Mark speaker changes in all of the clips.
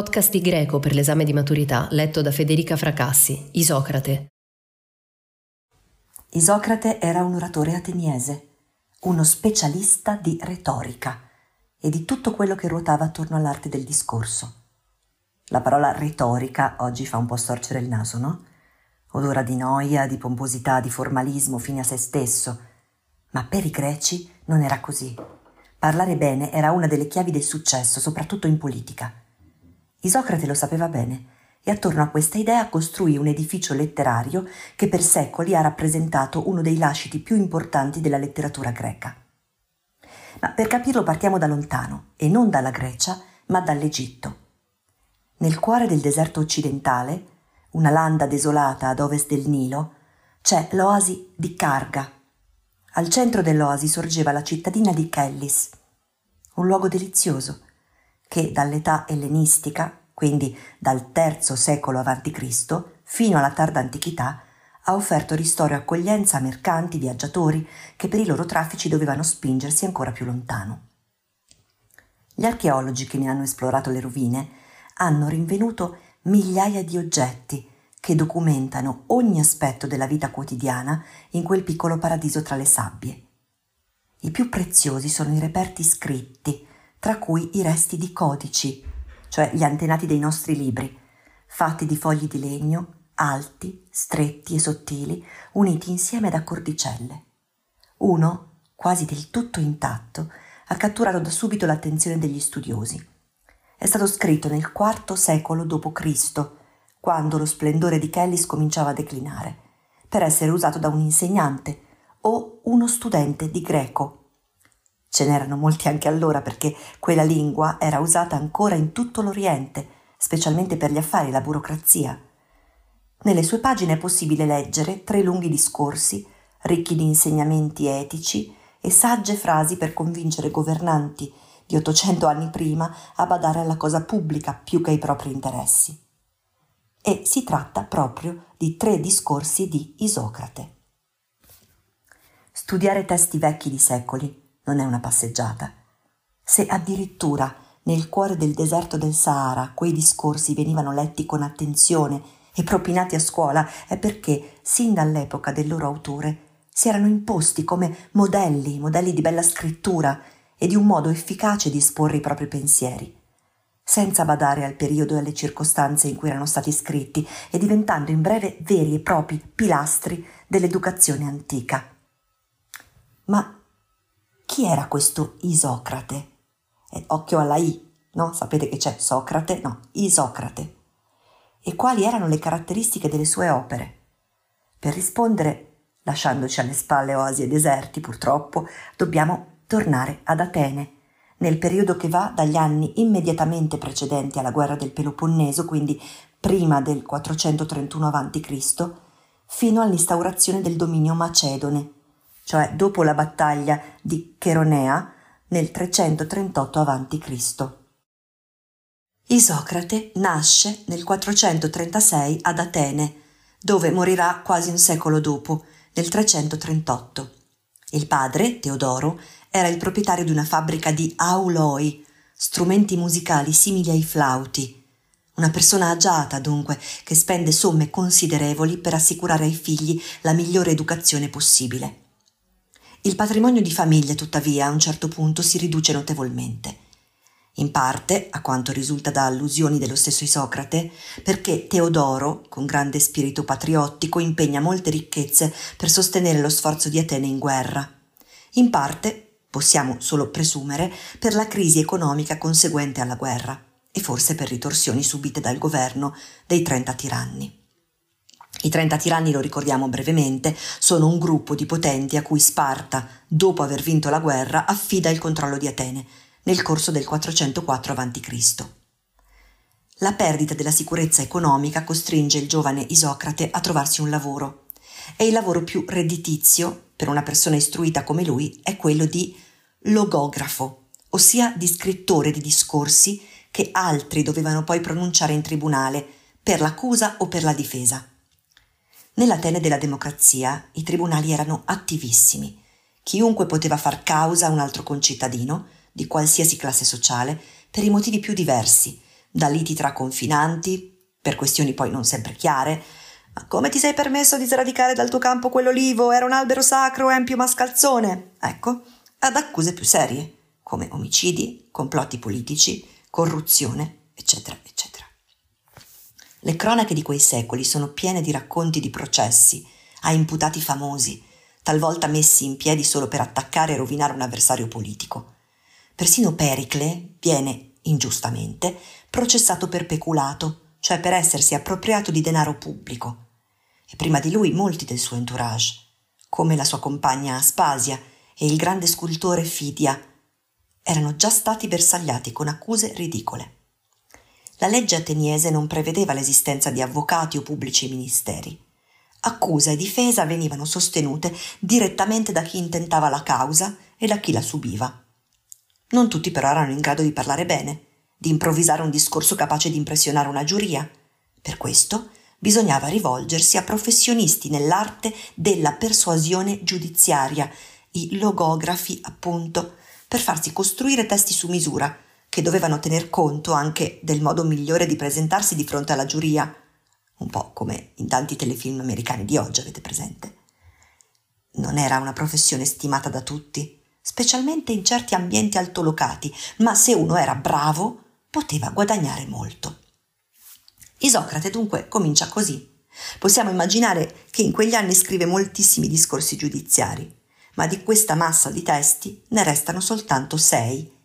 Speaker 1: Podcast di greco per l'esame di maturità letto da Federica Fracassi, Isocrate.
Speaker 2: Isocrate era un oratore ateniese, uno specialista di retorica e di tutto quello che ruotava attorno all'arte del discorso. La parola retorica oggi fa un po' storcere il naso, no? Odora di noia, di pomposità, di formalismo fine a se stesso. Ma per i greci non era così. Parlare bene era una delle chiavi del successo, soprattutto in politica. Isocrate lo sapeva bene e attorno a questa idea costruì un edificio letterario che per secoli ha rappresentato uno dei lasciti più importanti della letteratura greca. Ma per capirlo partiamo da lontano, e non dalla Grecia, ma dall'Egitto. Nel cuore del deserto occidentale, una landa desolata ad ovest del Nilo, c'è l'oasi di Karga. Al centro dell'oasi sorgeva la cittadina di Kellis, un luogo delizioso che dall'età ellenistica, quindi dal III secolo a.C., fino alla tarda antichità, ha offerto ristoro e accoglienza a mercanti, viaggiatori che per i loro traffici dovevano spingersi ancora più lontano. Gli archeologi che ne hanno esplorato le rovine hanno rinvenuto migliaia di oggetti che documentano ogni aspetto della vita quotidiana in quel piccolo paradiso tra le sabbie. I più preziosi sono i reperti scritti, tra cui i resti di codici, cioè gli antenati dei nostri libri, fatti di fogli di legno, alti, stretti e sottili, uniti insieme da cordicelle. Uno, quasi del tutto intatto, ha catturato da subito l'attenzione degli studiosi. È stato scritto nel IV secolo d.C., quando lo splendore di Kellis cominciava a declinare, per essere usato da un insegnante o uno studente di greco. Ce n'erano molti anche allora perché quella lingua era usata ancora in tutto l'Oriente, specialmente per gli affari e la burocrazia. Nelle sue pagine è possibile leggere tre lunghi discorsi, ricchi di insegnamenti etici e sagge frasi per convincere governanti di 800 anni prima a badare alla cosa pubblica più che ai propri interessi. E si tratta proprio di tre discorsi di Isocrate. Studiare testi vecchi di secoli non è una passeggiata. Se addirittura nel cuore del deserto del Sahara quei discorsi venivano letti con attenzione e propinati a scuola, è perché, sin dall'epoca del loro autore, si erano imposti come modelli, modelli di bella scrittura e di un modo efficace di esporre i propri pensieri, senza badare al periodo e alle circostanze in cui erano stati scritti e diventando in breve veri e propri pilastri dell'educazione antica. Ma chi era questo Isocrate? Eh, occhio alla I, no? Sapete che c'è Socrate? No, Isocrate. E quali erano le caratteristiche delle sue opere? Per rispondere, lasciandoci alle spalle oasi e deserti, purtroppo, dobbiamo tornare ad Atene, nel periodo che va dagli anni immediatamente precedenti alla guerra del Peloponneso, quindi prima del 431 a.C., fino all'instaurazione del dominio macedone, cioè dopo la battaglia di Cheronea nel 338 a.C. Isocrate nasce nel 436 ad Atene, dove morirà quasi un secolo dopo, nel 338. Il padre, Teodoro, era il proprietario di una fabbrica di auloi, strumenti musicali simili ai flauti. Una persona agiata, dunque, che spende somme considerevoli per assicurare ai figli la migliore educazione possibile. Il patrimonio di famiglia, tuttavia, a un certo punto si riduce notevolmente. In parte, a quanto risulta da allusioni dello stesso Isocrate, perché Teodoro, con grande spirito patriottico, impegna molte ricchezze per sostenere lo sforzo di Atene in guerra. In parte, possiamo solo presumere, per la crisi economica conseguente alla guerra e forse per ritorsioni subite dal governo dei trenta tiranni. I trenta tiranni, lo ricordiamo brevemente, sono un gruppo di potenti a cui Sparta, dopo aver vinto la guerra, affida il controllo di Atene nel corso del 404 a.C. La perdita della sicurezza economica costringe il giovane Isocrate a trovarsi un lavoro e il lavoro più redditizio per una persona istruita come lui è quello di logografo, ossia di scrittore di discorsi che altri dovevano poi pronunciare in tribunale per l'accusa o per la difesa. Nell'Atene della democrazia i tribunali erano attivissimi. Chiunque poteva far causa a un altro concittadino, di qualsiasi classe sociale, per i motivi più diversi, da liti tra confinanti, per questioni poi non sempre chiare, ma come ti sei permesso di sradicare dal tuo campo quell'olivo? Era un albero sacro, empio mascalzone. Ecco, ad accuse più serie, come omicidi, complotti politici, corruzione, eccetera, eccetera. Le cronache di quei secoli sono piene di racconti di processi a imputati famosi, talvolta messi in piedi solo per attaccare e rovinare un avversario politico. Persino Pericle viene, ingiustamente, processato per peculato, cioè per essersi appropriato di denaro pubblico. E prima di lui molti del suo entourage, come la sua compagna Aspasia e il grande scultore Fidia, erano già stati bersagliati con accuse ridicole. La legge ateniese non prevedeva l'esistenza di avvocati o pubblici ministeri. Accusa e difesa venivano sostenute direttamente da chi intentava la causa e da chi la subiva. Non tutti però erano in grado di parlare bene, di improvvisare un discorso capace di impressionare una giuria. Per questo bisognava rivolgersi a professionisti nell'arte della persuasione giudiziaria, i logografi appunto, per farsi costruire testi su misura che dovevano tener conto anche del modo migliore di presentarsi di fronte alla giuria, un po' come in tanti telefilm americani di oggi avete presente. Non era una professione stimata da tutti, specialmente in certi ambienti altolocati, ma se uno era bravo poteva guadagnare molto. Isocrate dunque comincia così. Possiamo immaginare che in quegli anni scrive moltissimi discorsi giudiziari, ma di questa massa di testi ne restano soltanto sei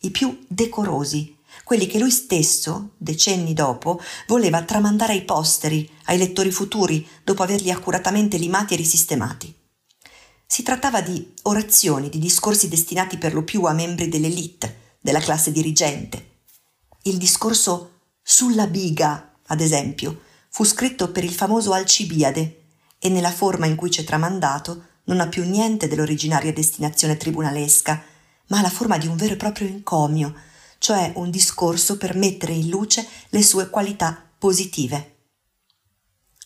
Speaker 2: i più decorosi, quelli che lui stesso, decenni dopo, voleva tramandare ai posteri, ai lettori futuri, dopo averli accuratamente limati e risistemati. Si trattava di orazioni, di discorsi destinati per lo più a membri dell'elite, della classe dirigente. Il discorso sulla biga, ad esempio, fu scritto per il famoso Alcibiade e nella forma in cui c'è tramandato non ha più niente dell'originaria destinazione tribunalesca, ma ha la forma di un vero e proprio encomio, cioè un discorso per mettere in luce le sue qualità positive.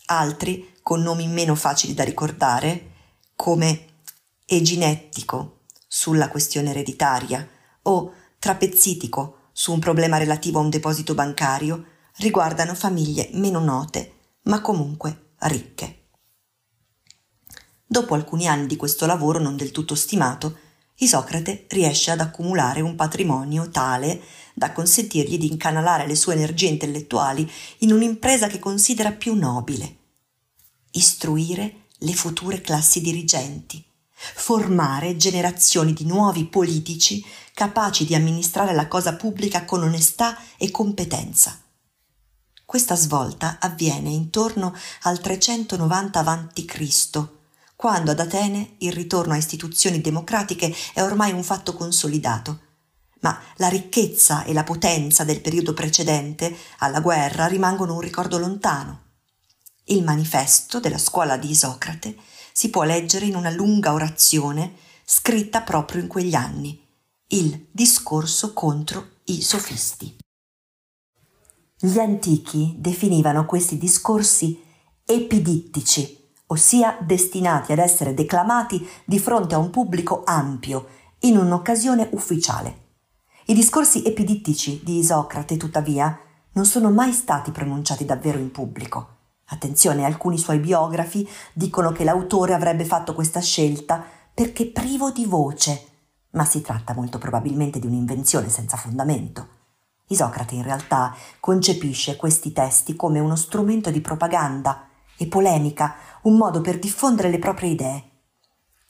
Speaker 2: Altri, con nomi meno facili da ricordare, come eginettico sulla questione ereditaria o trapezzitico su un problema relativo a un deposito bancario, riguardano famiglie meno note, ma comunque ricche. Dopo alcuni anni di questo lavoro non del tutto stimato, Isocrate riesce ad accumulare un patrimonio tale da consentirgli di incanalare le sue energie intellettuali in un'impresa che considera più nobile. Istruire le future classi dirigenti, formare generazioni di nuovi politici capaci di amministrare la cosa pubblica con onestà e competenza. Questa svolta avviene intorno al 390 a.C., quando ad Atene il ritorno a istituzioni democratiche è ormai un fatto consolidato. Ma la ricchezza e la potenza del periodo precedente alla guerra rimangono un ricordo lontano. Il manifesto della scuola di Isocrate si può leggere in una lunga orazione scritta proprio in quegli anni, il discorso contro i sofisti. Gli antichi definivano questi discorsi epidittici, ossia destinati ad essere declamati di fronte a un pubblico ampio, in un'occasione ufficiale. I discorsi epidittici di Isocrate, tuttavia, non sono mai stati pronunciati davvero in pubblico. Attenzione, alcuni suoi biografi dicono che l'autore avrebbe fatto questa scelta perché privo di voce, ma si tratta molto probabilmente di un'invenzione senza fondamento. Isocrate in realtà concepisce questi testi come uno strumento di propaganda e polemica, un modo per diffondere le proprie idee.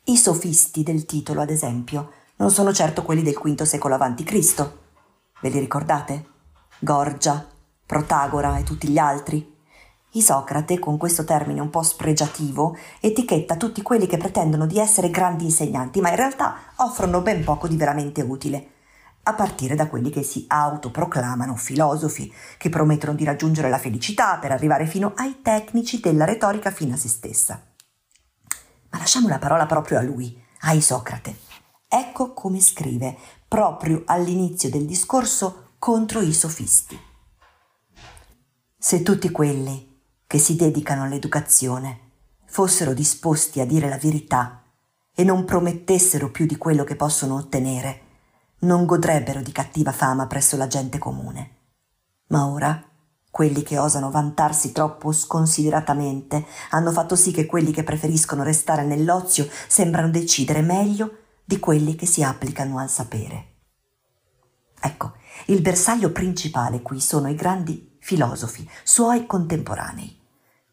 Speaker 2: I sofisti del titolo, ad esempio, non sono certo quelli del V secolo a.C. Ve li ricordate? Gorgia, Protagora e tutti gli altri. Isocrate, con questo termine un po' spregiativo, etichetta tutti quelli che pretendono di essere grandi insegnanti, ma in realtà offrono ben poco di veramente utile, a partire da quelli che si autoproclamano filosofi, che promettono di raggiungere la felicità per arrivare fino ai tecnici della retorica fino a se stessa. Ma lasciamo la parola proprio a lui, a Isocrate. Ecco come scrive, proprio all'inizio del discorso contro i sofisti. Se tutti quelli che si dedicano all'educazione fossero disposti a dire la verità e non promettessero più di quello che possono ottenere, non godrebbero di cattiva fama presso la gente comune. Ma ora quelli che osano vantarsi troppo sconsideratamente hanno fatto sì che quelli che preferiscono restare nell'ozio sembrano decidere meglio di quelli che si applicano al sapere. Ecco, il bersaglio principale qui sono i grandi filosofi, suoi contemporanei.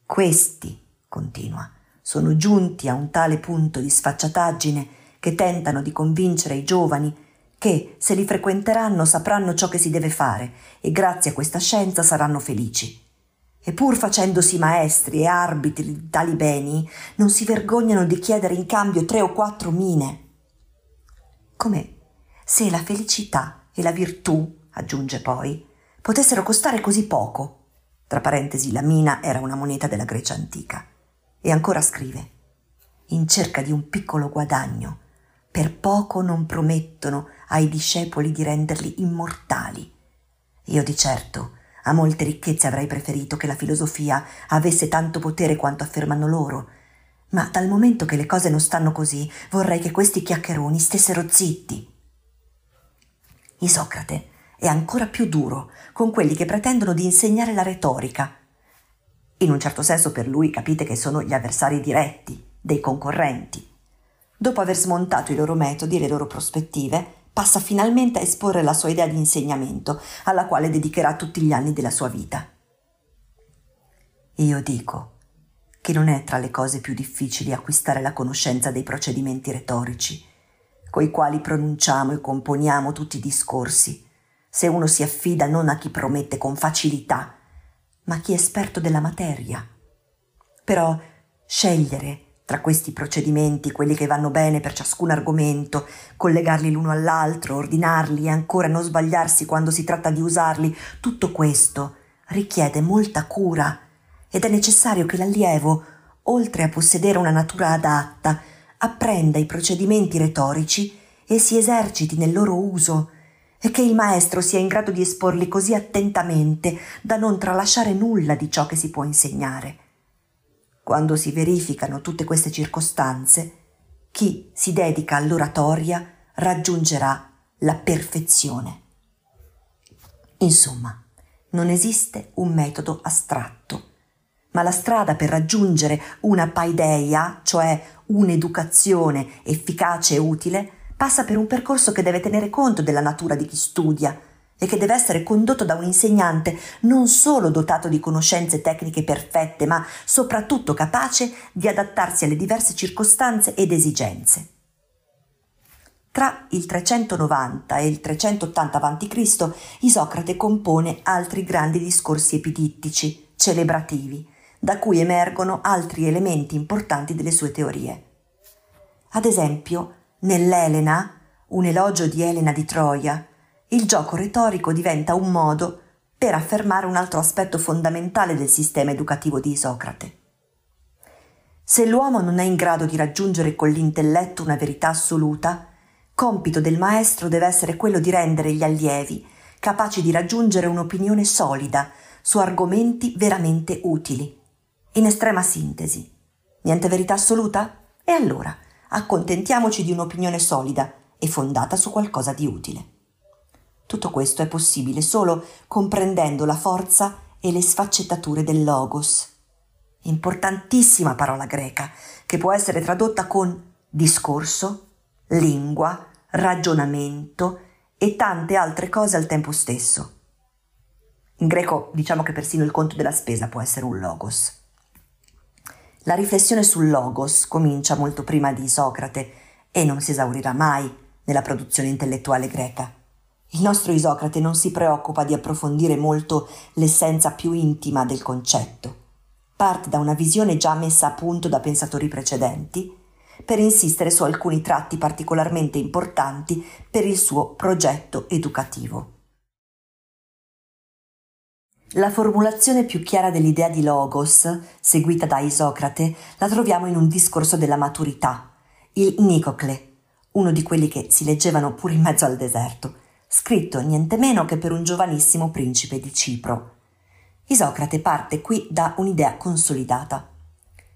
Speaker 2: Questi, continua, sono giunti a un tale punto di sfacciataggine che tentano di convincere i giovani che, se li frequenteranno, sapranno ciò che si deve fare e grazie a questa scienza saranno felici. E pur facendosi maestri e arbitri di tali beni, non si vergognano di chiedere in cambio tre o quattro mine. Come se la felicità e la virtù, aggiunge poi, potessero costare così poco. Tra parentesi, la mina era una moneta della Grecia antica. E ancora scrive, in cerca di un piccolo guadagno, per poco non promettono ai discepoli di renderli immortali. Io di certo a molte ricchezze avrei preferito che la filosofia avesse tanto potere quanto affermano loro, ma dal momento che le cose non stanno così, vorrei che questi chiacchieroni stessero zitti. Isocrate è ancora più duro con quelli che pretendono di insegnare la retorica. In un certo senso per lui capite che sono gli avversari diretti, dei concorrenti. Dopo aver smontato i loro metodi e le loro prospettive, passa finalmente a esporre la sua idea di insegnamento, alla quale dedicherà tutti gli anni della sua vita. Io dico che non è tra le cose più difficili acquistare la conoscenza dei procedimenti retorici, coi quali pronunciamo e componiamo tutti i discorsi, se uno si affida non a chi promette con facilità, ma a chi è esperto della materia. Però scegliere tra questi procedimenti, quelli che vanno bene per ciascun argomento, collegarli l'uno all'altro, ordinarli e ancora non sbagliarsi quando si tratta di usarli, tutto questo richiede molta cura ed è necessario che l'allievo, oltre a possedere una natura adatta, apprenda i procedimenti retorici e si eserciti nel loro uso, e che il maestro sia in grado di esporli così attentamente da non tralasciare nulla di ciò che si può insegnare. Quando si verificano tutte queste circostanze, chi si dedica all'oratoria raggiungerà la perfezione. Insomma, non esiste un metodo astratto, ma la strada per raggiungere una paideia, cioè un'educazione efficace e utile, passa per un percorso che deve tenere conto della natura di chi studia e che deve essere condotto da un insegnante non solo dotato di conoscenze tecniche perfette, ma soprattutto capace di adattarsi alle diverse circostanze ed esigenze. Tra il 390 e il 380 a.C. Isocrate compone altri grandi discorsi epidittici, celebrativi, da cui emergono altri elementi importanti delle sue teorie. Ad esempio, Nell'Elena, un elogio di Elena di Troia, il gioco retorico diventa un modo per affermare un altro aspetto fondamentale del sistema educativo di Isocrate. Se l'uomo non è in grado di raggiungere con l'intelletto una verità assoluta, compito del maestro deve essere quello di rendere gli allievi capaci di raggiungere un'opinione solida su argomenti veramente utili. In estrema sintesi, niente verità assoluta? E allora, accontentiamoci di un'opinione solida e fondata su qualcosa di utile. Tutto questo è possibile solo comprendendo la forza e le sfaccettature del logos. Importantissima parola greca che può essere tradotta con discorso, lingua, ragionamento e tante altre cose al tempo stesso. In greco diciamo che persino il conto della spesa può essere un logos. La riflessione sul logos comincia molto prima di Isocrate e non si esaurirà mai nella produzione intellettuale greca. Il nostro Isocrate non si preoccupa di approfondire molto l'essenza più intima del concetto. parte da una visione già messa a punto da pensatori precedenti per insistere su alcuni tratti particolarmente importanti per il suo progetto educativo. La formulazione più chiara dell'idea di logos, seguita da Isocrate, la troviamo in un discorso della maturità, il Nicocle, uno di quelli che si leggevano pure in mezzo al deserto, scritto niente meno che per un giovanissimo principe di Cipro. Isocrate parte qui da un'idea consolidata.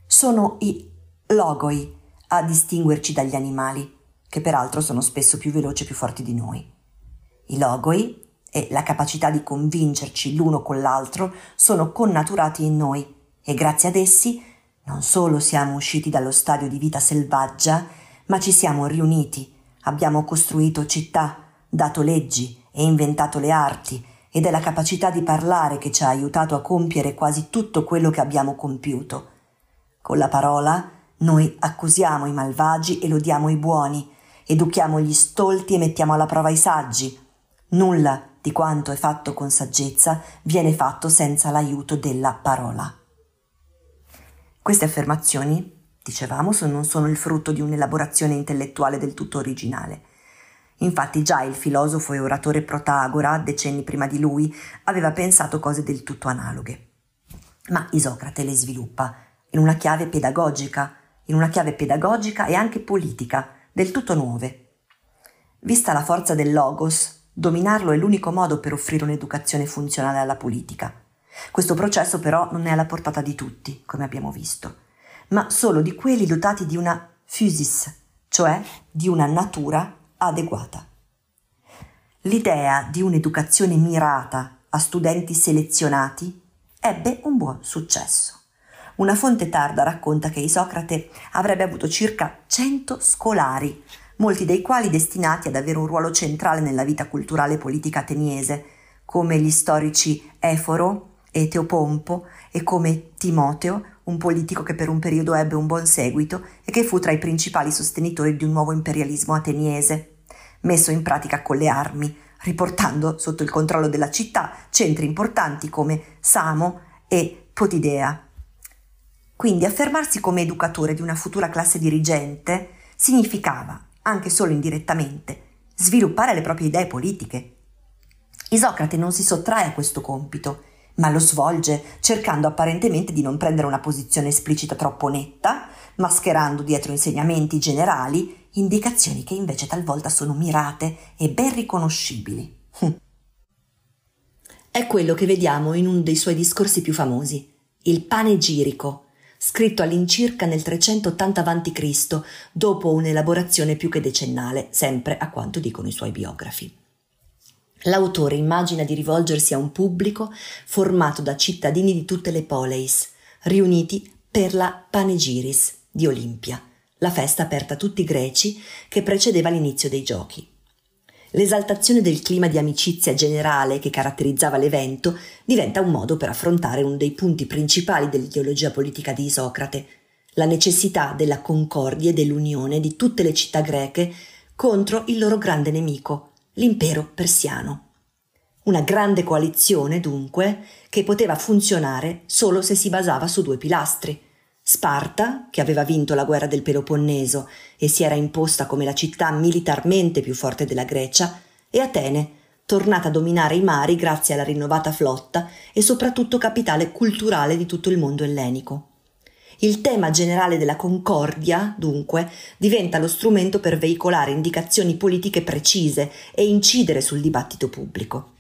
Speaker 2: Sono i logoi a distinguerci dagli animali, che peraltro sono spesso più veloci e più forti di noi. I logoi e la capacità di convincerci l'uno con l'altro sono connaturati in noi e grazie ad essi non solo siamo usciti dallo stadio di vita selvaggia, ma ci siamo riuniti, abbiamo costruito città, dato leggi e inventato le arti ed è la capacità di parlare che ci ha aiutato a compiere quasi tutto quello che abbiamo compiuto. Con la parola noi accusiamo i malvagi e lodiamo i buoni, educhiamo gli stolti e mettiamo alla prova i saggi. Nulla di quanto è fatto con saggezza viene fatto senza l'aiuto della parola. Queste affermazioni, dicevamo, non sono il frutto di un'elaborazione intellettuale del tutto originale. Infatti già il filosofo e oratore Protagora, decenni prima di lui, aveva pensato cose del tutto analoghe. Ma Isocrate le sviluppa in una chiave pedagogica, in una chiave pedagogica e anche politica, del tutto nuove. Vista la forza del logos, Dominarlo è l'unico modo per offrire un'educazione funzionale alla politica. Questo processo però non è alla portata di tutti, come abbiamo visto, ma solo di quelli dotati di una physis, cioè di una natura adeguata. L'idea di un'educazione mirata a studenti selezionati ebbe un buon successo. Una fonte tarda racconta che Isocrate avrebbe avuto circa 100 scolari molti dei quali destinati ad avere un ruolo centrale nella vita culturale e politica ateniese, come gli storici Eforo e Teopompo e come Timoteo, un politico che per un periodo ebbe un buon seguito e che fu tra i principali sostenitori di un nuovo imperialismo ateniese, messo in pratica con le armi, riportando sotto il controllo della città centri importanti come Samo e Potidea. Quindi affermarsi come educatore di una futura classe dirigente significava anche solo indirettamente, sviluppare le proprie idee politiche. Isocrate non si sottrae a questo compito, ma lo svolge cercando apparentemente di non prendere una posizione esplicita troppo netta, mascherando dietro insegnamenti generali indicazioni che invece talvolta sono mirate e ben riconoscibili. È quello che vediamo in uno dei suoi discorsi più famosi, il panegirico, scritto all'incirca nel 380 a.C., dopo un'elaborazione più che decennale, sempre a quanto dicono i suoi biografi. L'autore immagina di rivolgersi a un pubblico formato da cittadini di tutte le poleis, riuniti per la Panegiris di Olimpia, la festa aperta a tutti i greci che precedeva l'inizio dei giochi. L'esaltazione del clima di amicizia generale che caratterizzava l'evento diventa un modo per affrontare uno dei punti principali dell'ideologia politica di Isocrate, la necessità della concordia e dell'unione di tutte le città greche contro il loro grande nemico, l'impero persiano. Una grande coalizione, dunque, che poteva funzionare solo se si basava su due pilastri, Sparta, che aveva vinto la guerra del Peloponneso e si era imposta come la città militarmente più forte della Grecia, e Atene, tornata a dominare i mari grazie alla rinnovata flotta e soprattutto capitale culturale di tutto il mondo ellenico. Il tema generale della concordia, dunque, diventa lo strumento per veicolare indicazioni politiche precise e incidere sul dibattito pubblico.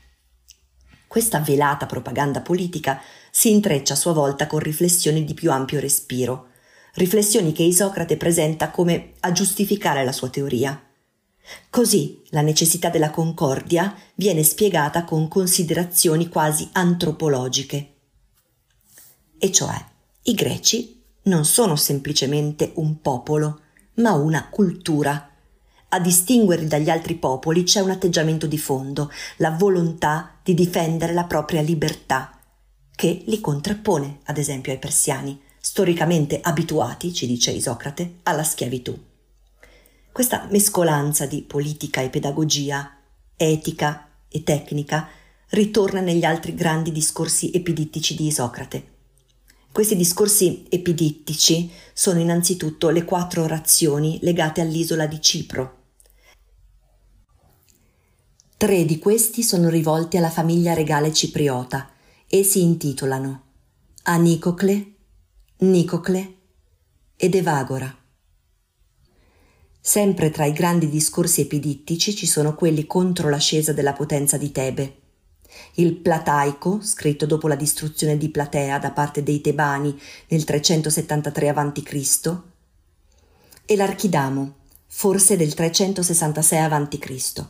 Speaker 2: Questa velata propaganda politica si intreccia a sua volta con riflessioni di più ampio respiro, riflessioni che Isocrate presenta come a giustificare la sua teoria. Così la necessità della concordia viene spiegata con considerazioni quasi antropologiche. E cioè, i greci non sono semplicemente un popolo, ma una cultura a distinguerli dagli altri popoli c'è un atteggiamento di fondo, la volontà di difendere la propria libertà, che li contrappone, ad esempio, ai persiani, storicamente abituati, ci dice Isocrate, alla schiavitù. Questa mescolanza di politica e pedagogia, etica e tecnica, ritorna negli altri grandi discorsi epidittici di Isocrate. Questi discorsi epidittici sono innanzitutto le quattro orazioni legate all'isola di Cipro. Tre di questi sono rivolti alla famiglia regale cipriota e si intitolano Anicocle, Nicocle ed Evagora. Sempre tra i grandi discorsi epidittici ci sono quelli contro l'ascesa della potenza di Tebe. Il Plataico, scritto dopo la distruzione di Platea da parte dei Tebani nel 373 a.C., e l'Archidamo, forse del 366 a.C.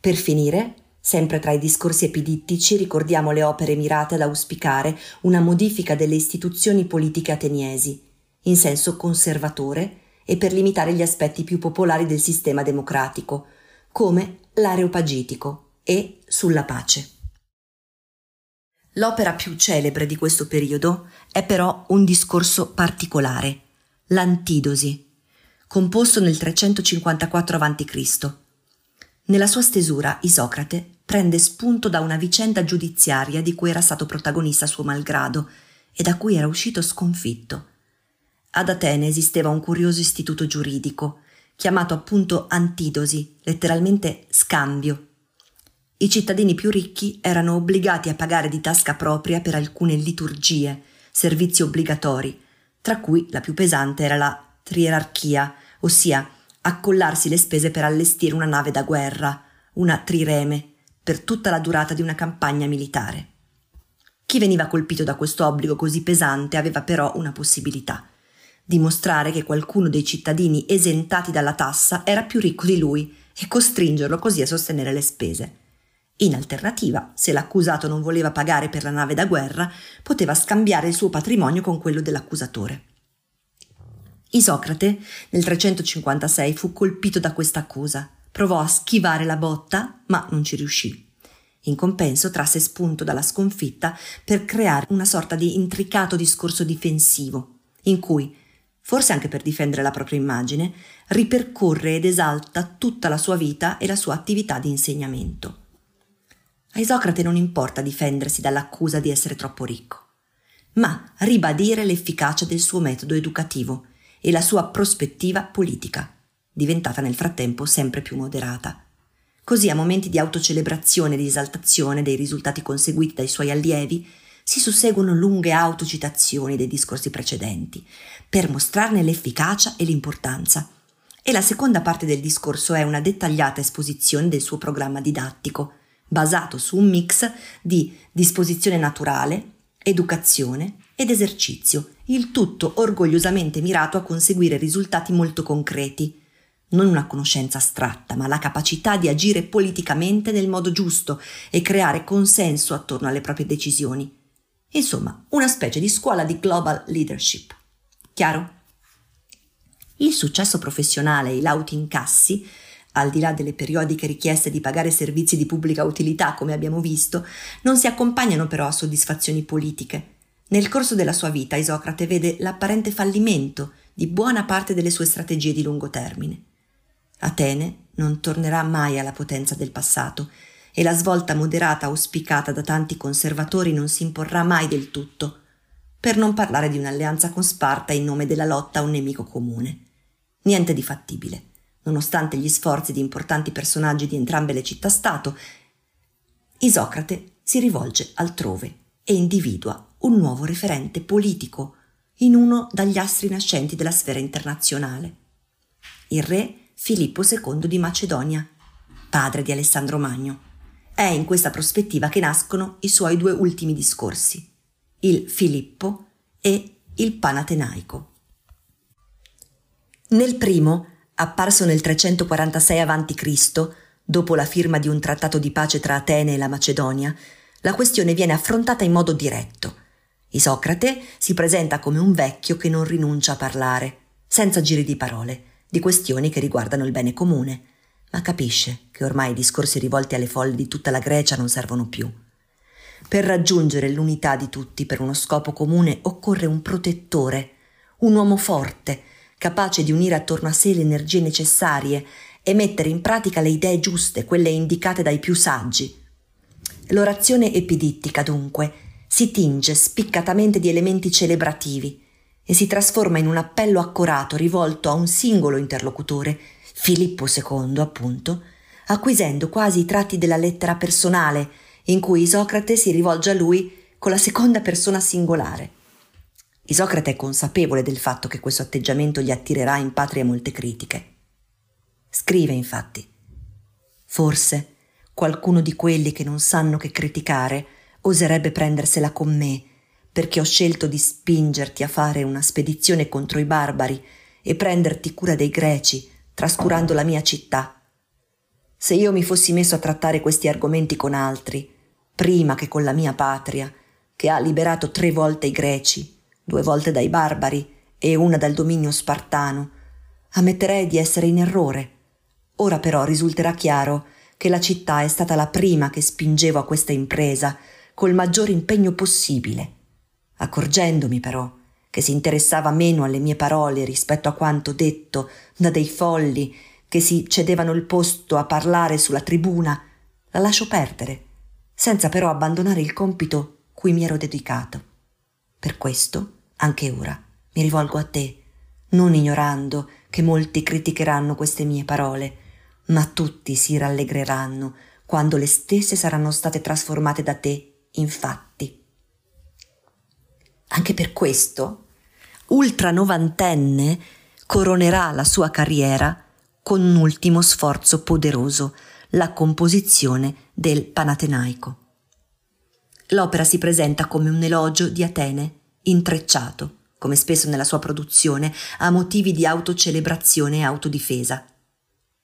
Speaker 2: Per finire, sempre tra i discorsi epidittici, ricordiamo le opere mirate ad auspicare una modifica delle istituzioni politiche ateniesi, in senso conservatore e per limitare gli aspetti più popolari del sistema democratico, come l'areopagitico e sulla pace. L'opera più celebre di questo periodo è però un discorso particolare, l'Antidosi, composto nel 354 a.C. Nella sua stesura Isocrate prende spunto da una vicenda giudiziaria di cui era stato protagonista suo malgrado e da cui era uscito sconfitto ad Atene esisteva un curioso istituto giuridico, chiamato appunto antidosi, letteralmente scambio. I cittadini più ricchi erano obbligati a pagare di tasca propria per alcune liturgie, servizi obbligatori, tra cui la più pesante era la trierarchia, ossia accollarsi le spese per allestire una nave da guerra, una trireme, per tutta la durata di una campagna militare. Chi veniva colpito da questo obbligo così pesante aveva però una possibilità dimostrare che qualcuno dei cittadini esentati dalla tassa era più ricco di lui e costringerlo così a sostenere le spese. In alternativa, se l'accusato non voleva pagare per la nave da guerra, poteva scambiare il suo patrimonio con quello dell'accusatore. Isocrate nel 356 fu colpito da questa accusa, provò a schivare la botta, ma non ci riuscì. In compenso trasse spunto dalla sconfitta per creare una sorta di intricato discorso difensivo, in cui forse anche per difendere la propria immagine, ripercorre ed esalta tutta la sua vita e la sua attività di insegnamento. A Isocrate non importa difendersi dall'accusa di essere troppo ricco, ma ribadire l'efficacia del suo metodo educativo e la sua prospettiva politica, diventata nel frattempo sempre più moderata. Così a momenti di autocelebrazione e di esaltazione dei risultati conseguiti dai suoi allievi, si susseguono lunghe autocitazioni dei discorsi precedenti, per mostrarne l'efficacia e l'importanza. E la seconda parte del discorso è una dettagliata esposizione del suo programma didattico, basato su un mix di disposizione naturale, educazione ed esercizio, il tutto orgogliosamente mirato a conseguire risultati molto concreti, non una conoscenza astratta, ma la capacità di agire politicamente nel modo giusto e creare consenso attorno alle proprie decisioni, Insomma, una specie di scuola di global leadership. Chiaro? Il successo professionale e i lauti incassi, al di là delle periodiche richieste di pagare servizi di pubblica utilità, come abbiamo visto, non si accompagnano però a soddisfazioni politiche. Nel corso della sua vita Isocrate vede l'apparente fallimento di buona parte delle sue strategie di lungo termine. Atene non tornerà mai alla potenza del passato e la svolta moderata auspicata da tanti conservatori non si imporrà mai del tutto, per non parlare di un'alleanza con Sparta in nome della lotta a un nemico comune. Niente di fattibile, nonostante gli sforzi di importanti personaggi di entrambe le città-stato. Isocrate si rivolge altrove e individua un nuovo referente politico in uno dagli astri nascenti della sfera internazionale. Il re Filippo II di Macedonia, padre di Alessandro Magno. È in questa prospettiva che nascono i suoi due ultimi discorsi, il Filippo e il Panatenaico. Nel primo, apparso nel 346 a.C., dopo la firma di un trattato di pace tra Atene e la Macedonia, la questione viene affrontata in modo diretto. Isocrate si presenta come un vecchio che non rinuncia a parlare, senza giri di parole, di questioni che riguardano il bene comune ma capisce che ormai i discorsi rivolti alle folle di tutta la Grecia non servono più. Per raggiungere l'unità di tutti per uno scopo comune occorre un protettore, un uomo forte, capace di unire attorno a sé le energie necessarie e mettere in pratica le idee giuste, quelle indicate dai più saggi. L'orazione epidittica, dunque, si tinge spiccatamente di elementi celebrativi e si trasforma in un appello accorato rivolto a un singolo interlocutore, Filippo II, appunto, acquisendo quasi i tratti della lettera personale, in cui Isocrate si rivolge a lui con la seconda persona singolare. Isocrate è consapevole del fatto che questo atteggiamento gli attirerà in patria molte critiche. Scrive infatti, forse qualcuno di quelli che non sanno che criticare oserebbe prendersela con me, perché ho scelto di spingerti a fare una spedizione contro i barbari e prenderti cura dei greci, trascurando la mia città. Se io mi fossi messo a trattare questi argomenti con altri, prima che con la mia patria, che ha liberato tre volte i greci, due volte dai barbari e una dal dominio spartano, ammetterei di essere in errore. Ora però risulterà chiaro che la città è stata la prima che spingevo a questa impresa col maggior impegno possibile, accorgendomi però che si interessava meno alle mie parole rispetto a quanto detto da dei folli che si cedevano il posto a parlare sulla tribuna, la lascio perdere, senza però abbandonare il compito cui mi ero dedicato. Per questo, anche ora, mi rivolgo a te, non ignorando che molti criticheranno queste mie parole, ma tutti si rallegreranno quando le stesse saranno state trasformate da te in fatti. Anche per questo, ultra novantenne coronerà la sua carriera con un ultimo sforzo poderoso, la composizione del Panatenaico. L'opera si presenta come un elogio di Atene, intrecciato, come spesso nella sua produzione, a motivi di autocelebrazione e autodifesa.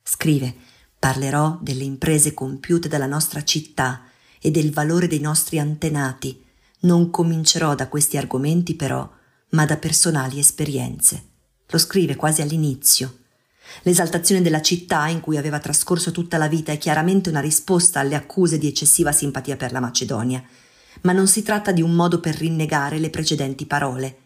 Speaker 2: Scrive Parlerò delle imprese compiute dalla nostra città e del valore dei nostri antenati. Non comincerò da questi argomenti però, ma da personali esperienze. Lo scrive quasi all'inizio. L'esaltazione della città in cui aveva trascorso tutta la vita è chiaramente una risposta alle accuse di eccessiva simpatia per la Macedonia ma non si tratta di un modo per rinnegare le precedenti parole.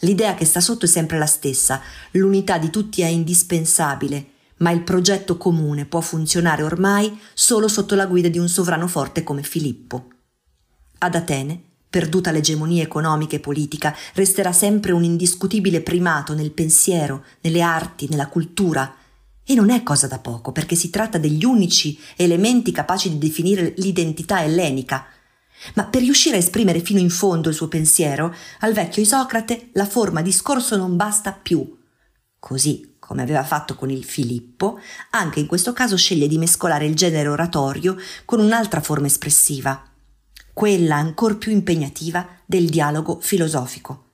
Speaker 2: L'idea che sta sotto è sempre la stessa, l'unità di tutti è indispensabile, ma il progetto comune può funzionare ormai solo sotto la guida di un sovrano forte come Filippo. Ad Atene, perduta l'egemonia economica e politica, resterà sempre un indiscutibile primato nel pensiero, nelle arti, nella cultura, e non è cosa da poco, perché si tratta degli unici elementi capaci di definire l'identità ellenica, ma per riuscire a esprimere fino in fondo il suo pensiero, al vecchio Isocrate la forma discorso non basta più. Così, come aveva fatto con il Filippo, anche in questo caso sceglie di mescolare il genere oratorio con un'altra forma espressiva, quella ancor più impegnativa del dialogo filosofico.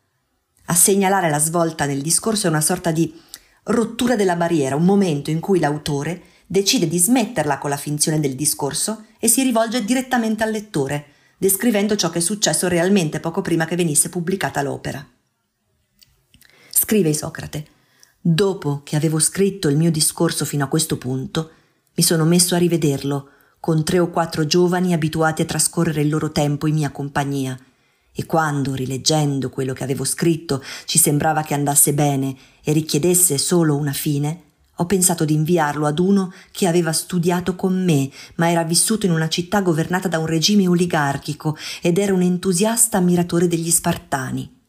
Speaker 2: A segnalare la svolta nel discorso è una sorta di rottura della barriera, un momento in cui l'autore decide di smetterla con la finzione del discorso e si rivolge direttamente al lettore, descrivendo ciò che è successo realmente poco prima che venisse pubblicata l'opera. Scrive Isocrate, dopo che avevo scritto il mio discorso fino a questo punto, mi sono messo a rivederlo con tre o quattro giovani abituati a trascorrere il loro tempo in mia compagnia, e quando, rileggendo quello che avevo scritto, ci sembrava che andasse bene e richiedesse solo una fine, ho pensato di inviarlo ad uno che aveva studiato con me, ma era vissuto in una città governata da un regime oligarchico ed era un entusiasta ammiratore degli Spartani.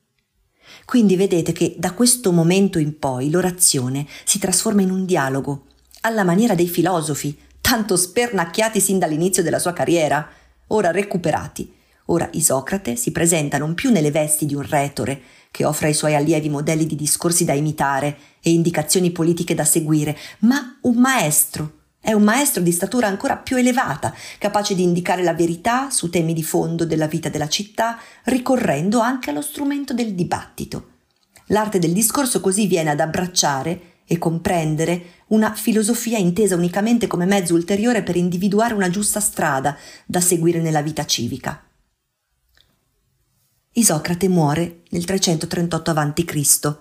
Speaker 2: Quindi vedete che da questo momento in poi l'orazione si trasforma in un dialogo, alla maniera dei filosofi, tanto spernacchiati sin dall'inizio della sua carriera, ora recuperati. Ora Isocrate si presenta non più nelle vesti di un retore, che offre ai suoi allievi modelli di discorsi da imitare e indicazioni politiche da seguire, ma un maestro. È un maestro di statura ancora più elevata, capace di indicare la verità su temi di fondo della vita della città, ricorrendo anche allo strumento del dibattito. L'arte del discorso così viene ad abbracciare e comprendere una filosofia intesa unicamente come mezzo ulteriore per individuare una giusta strada da seguire nella vita civica. Isocrate muore nel 338 a.C.,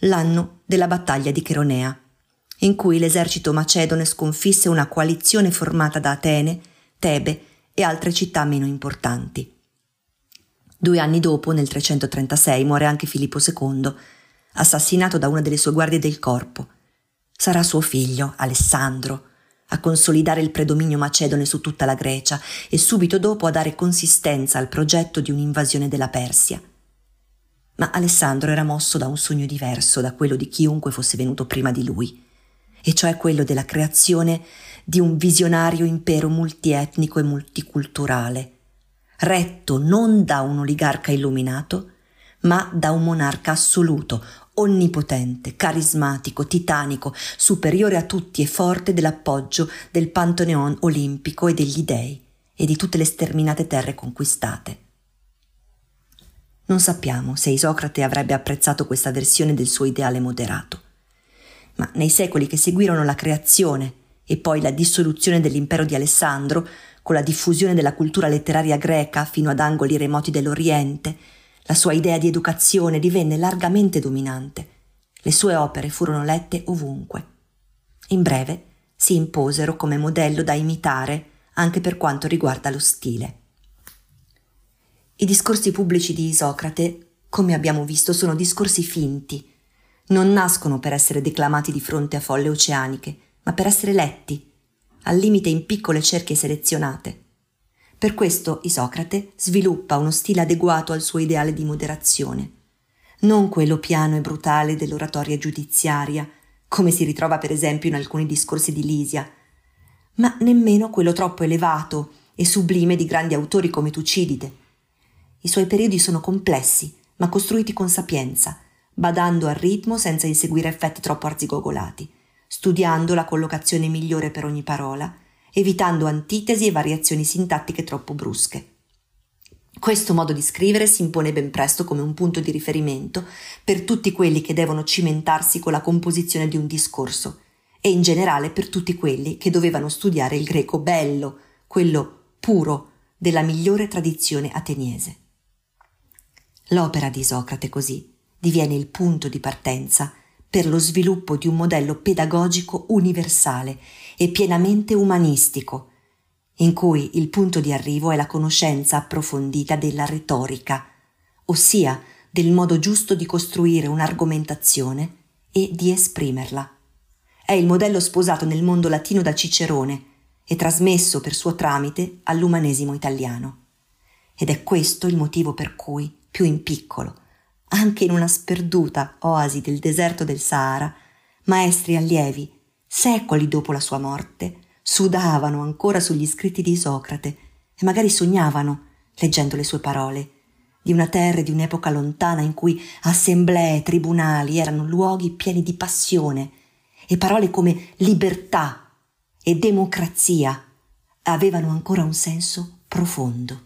Speaker 2: l'anno della battaglia di Cheronea, in cui l'esercito macedone sconfisse una coalizione formata da Atene, Tebe e altre città meno importanti. Due anni dopo, nel 336, muore anche Filippo II, assassinato da una delle sue guardie del corpo. Sarà suo figlio, Alessandro, a consolidare il predominio macedone su tutta la Grecia e subito dopo a dare consistenza al progetto di un'invasione della Persia. Ma Alessandro era mosso da un sogno diverso da quello di chiunque fosse venuto prima di lui, e cioè quello della creazione di un visionario impero multietnico e multiculturale, retto non da un oligarca illuminato, ma da un monarca assoluto, onnipotente, carismatico, titanico, superiore a tutti e forte dell'appoggio del Pantheon olimpico e degli dei e di tutte le sterminate terre conquistate. Non sappiamo se Isocrate avrebbe apprezzato questa versione del suo ideale moderato, ma nei secoli che seguirono la creazione e poi la dissoluzione dell'impero di Alessandro, con la diffusione della cultura letteraria greca fino ad angoli remoti dell'Oriente, la sua idea di educazione divenne largamente dominante. Le sue opere furono lette ovunque. In breve, si imposero come modello da imitare anche per quanto riguarda lo stile. I discorsi pubblici di Isocrate, come abbiamo visto, sono discorsi finti. Non nascono per essere declamati di fronte a folle oceaniche, ma per essere letti, al limite in piccole cerchie selezionate. Per questo Isocrate sviluppa uno stile adeguato al suo ideale di moderazione, non quello piano e brutale dell'oratoria giudiziaria, come si ritrova per esempio in alcuni discorsi di Lisia, ma nemmeno quello troppo elevato e sublime di grandi autori come Tucidide. I suoi periodi sono complessi, ma costruiti con sapienza, badando al ritmo senza inseguire effetti troppo arzigogolati, studiando la collocazione migliore per ogni parola evitando antitesi e variazioni sintattiche troppo brusche. Questo modo di scrivere si impone ben presto come un punto di riferimento per tutti quelli che devono cimentarsi con la composizione di un discorso e in generale per tutti quelli che dovevano studiare il greco bello, quello puro della migliore tradizione ateniese. L'opera di Isocrate così diviene il punto di partenza per lo sviluppo di un modello pedagogico universale e pienamente umanistico, in cui il punto di arrivo è la conoscenza approfondita della retorica, ossia del modo giusto di costruire un'argomentazione e di esprimerla. È il modello sposato nel mondo latino da Cicerone e trasmesso per suo tramite all'umanesimo italiano. Ed è questo il motivo per cui, più in piccolo, anche in una sperduta oasi del deserto del Sahara, maestri allievi, secoli dopo la sua morte, sudavano ancora sugli scritti di Isocrate e magari sognavano, leggendo le sue parole, di una terra e di un'epoca lontana in cui assemblee, tribunali erano luoghi pieni di passione e parole come libertà e democrazia avevano ancora un senso profondo.